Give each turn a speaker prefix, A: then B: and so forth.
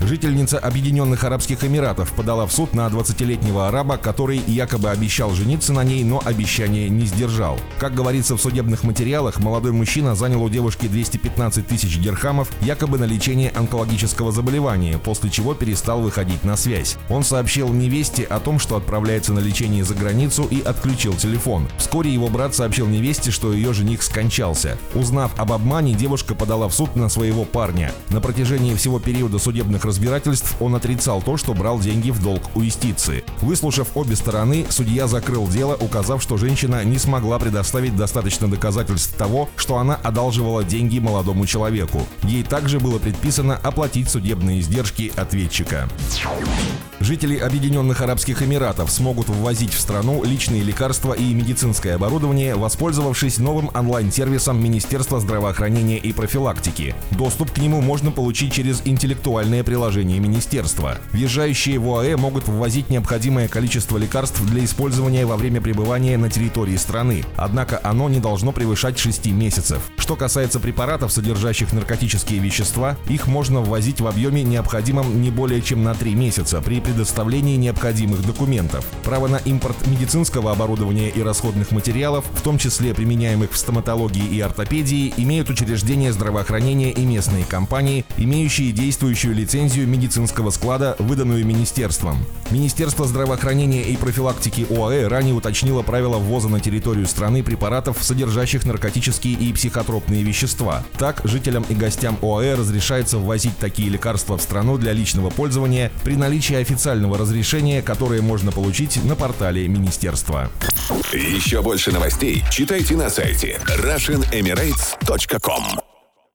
A: Жительница Объединенных Арабских Эмиратов подала в суд на 20-летнего араба, который якобы обещал жениться на ней, но обещание не сдержал. Как говорится в судебных материалах, молодой мужчина занял у девушки 215 тысяч дирхамов якобы на лечение онкологического заболевания, после чего перестал выходить на связь. Он сообщил невесте о том, что отправляется на лечение за границу и отключил телефон. Вскоре его брат сообщил невесте, что ее жених скончался. Узнав об обмане, девушка подала в суд на своего парня. На протяжении всего периода судебных разбирательств он отрицал то, что брал деньги в долг у истицы. Выслушав обе стороны, судья закрыл дело, указав, что женщина не смогла предоставить достаточно доказательств того, что она одалживала деньги молодому человеку. Ей также было предписано оплатить судебные издержки ответчика. Жители Объединенных Арабских Эмиратов смогут ввозить в страну личные лекарства и медицинское оборудование, воспользовавшись новым онлайн-сервисом Министерства здравоохранения и профилактики. Доступ к нему можно получить через интеллектуальное приложение министерства. Въезжающие в ОАЭ могут ввозить необходимое количество лекарств для использования во время пребывания на территории страны, однако оно не должно превышать 6 месяцев. Что касается препаратов, содержащих наркотические вещества, их можно ввозить в объеме необходимом не более чем на 3 месяца при предоставлении необходимых документов. Право на импорт медицинского оборудования и расходных материалов, в том числе применяемых в стоматологии и ортопедии, имеют учреждения здравоохранения и местные компании, имеющие действующую лицензию медицинского склада, выданную министерством. Министерство здравоохранения и профилактики ОАЭ ранее уточнило правила ввоза на территорию страны препаратов, содержащих наркотические и психотропные вещества. Так, жителям и гостям ОАЭ разрешается ввозить такие лекарства в страну для личного пользования при наличии официального разрешения, которое можно получить на портале министерства.
B: Еще больше новостей читайте на сайте RussianEmirates.com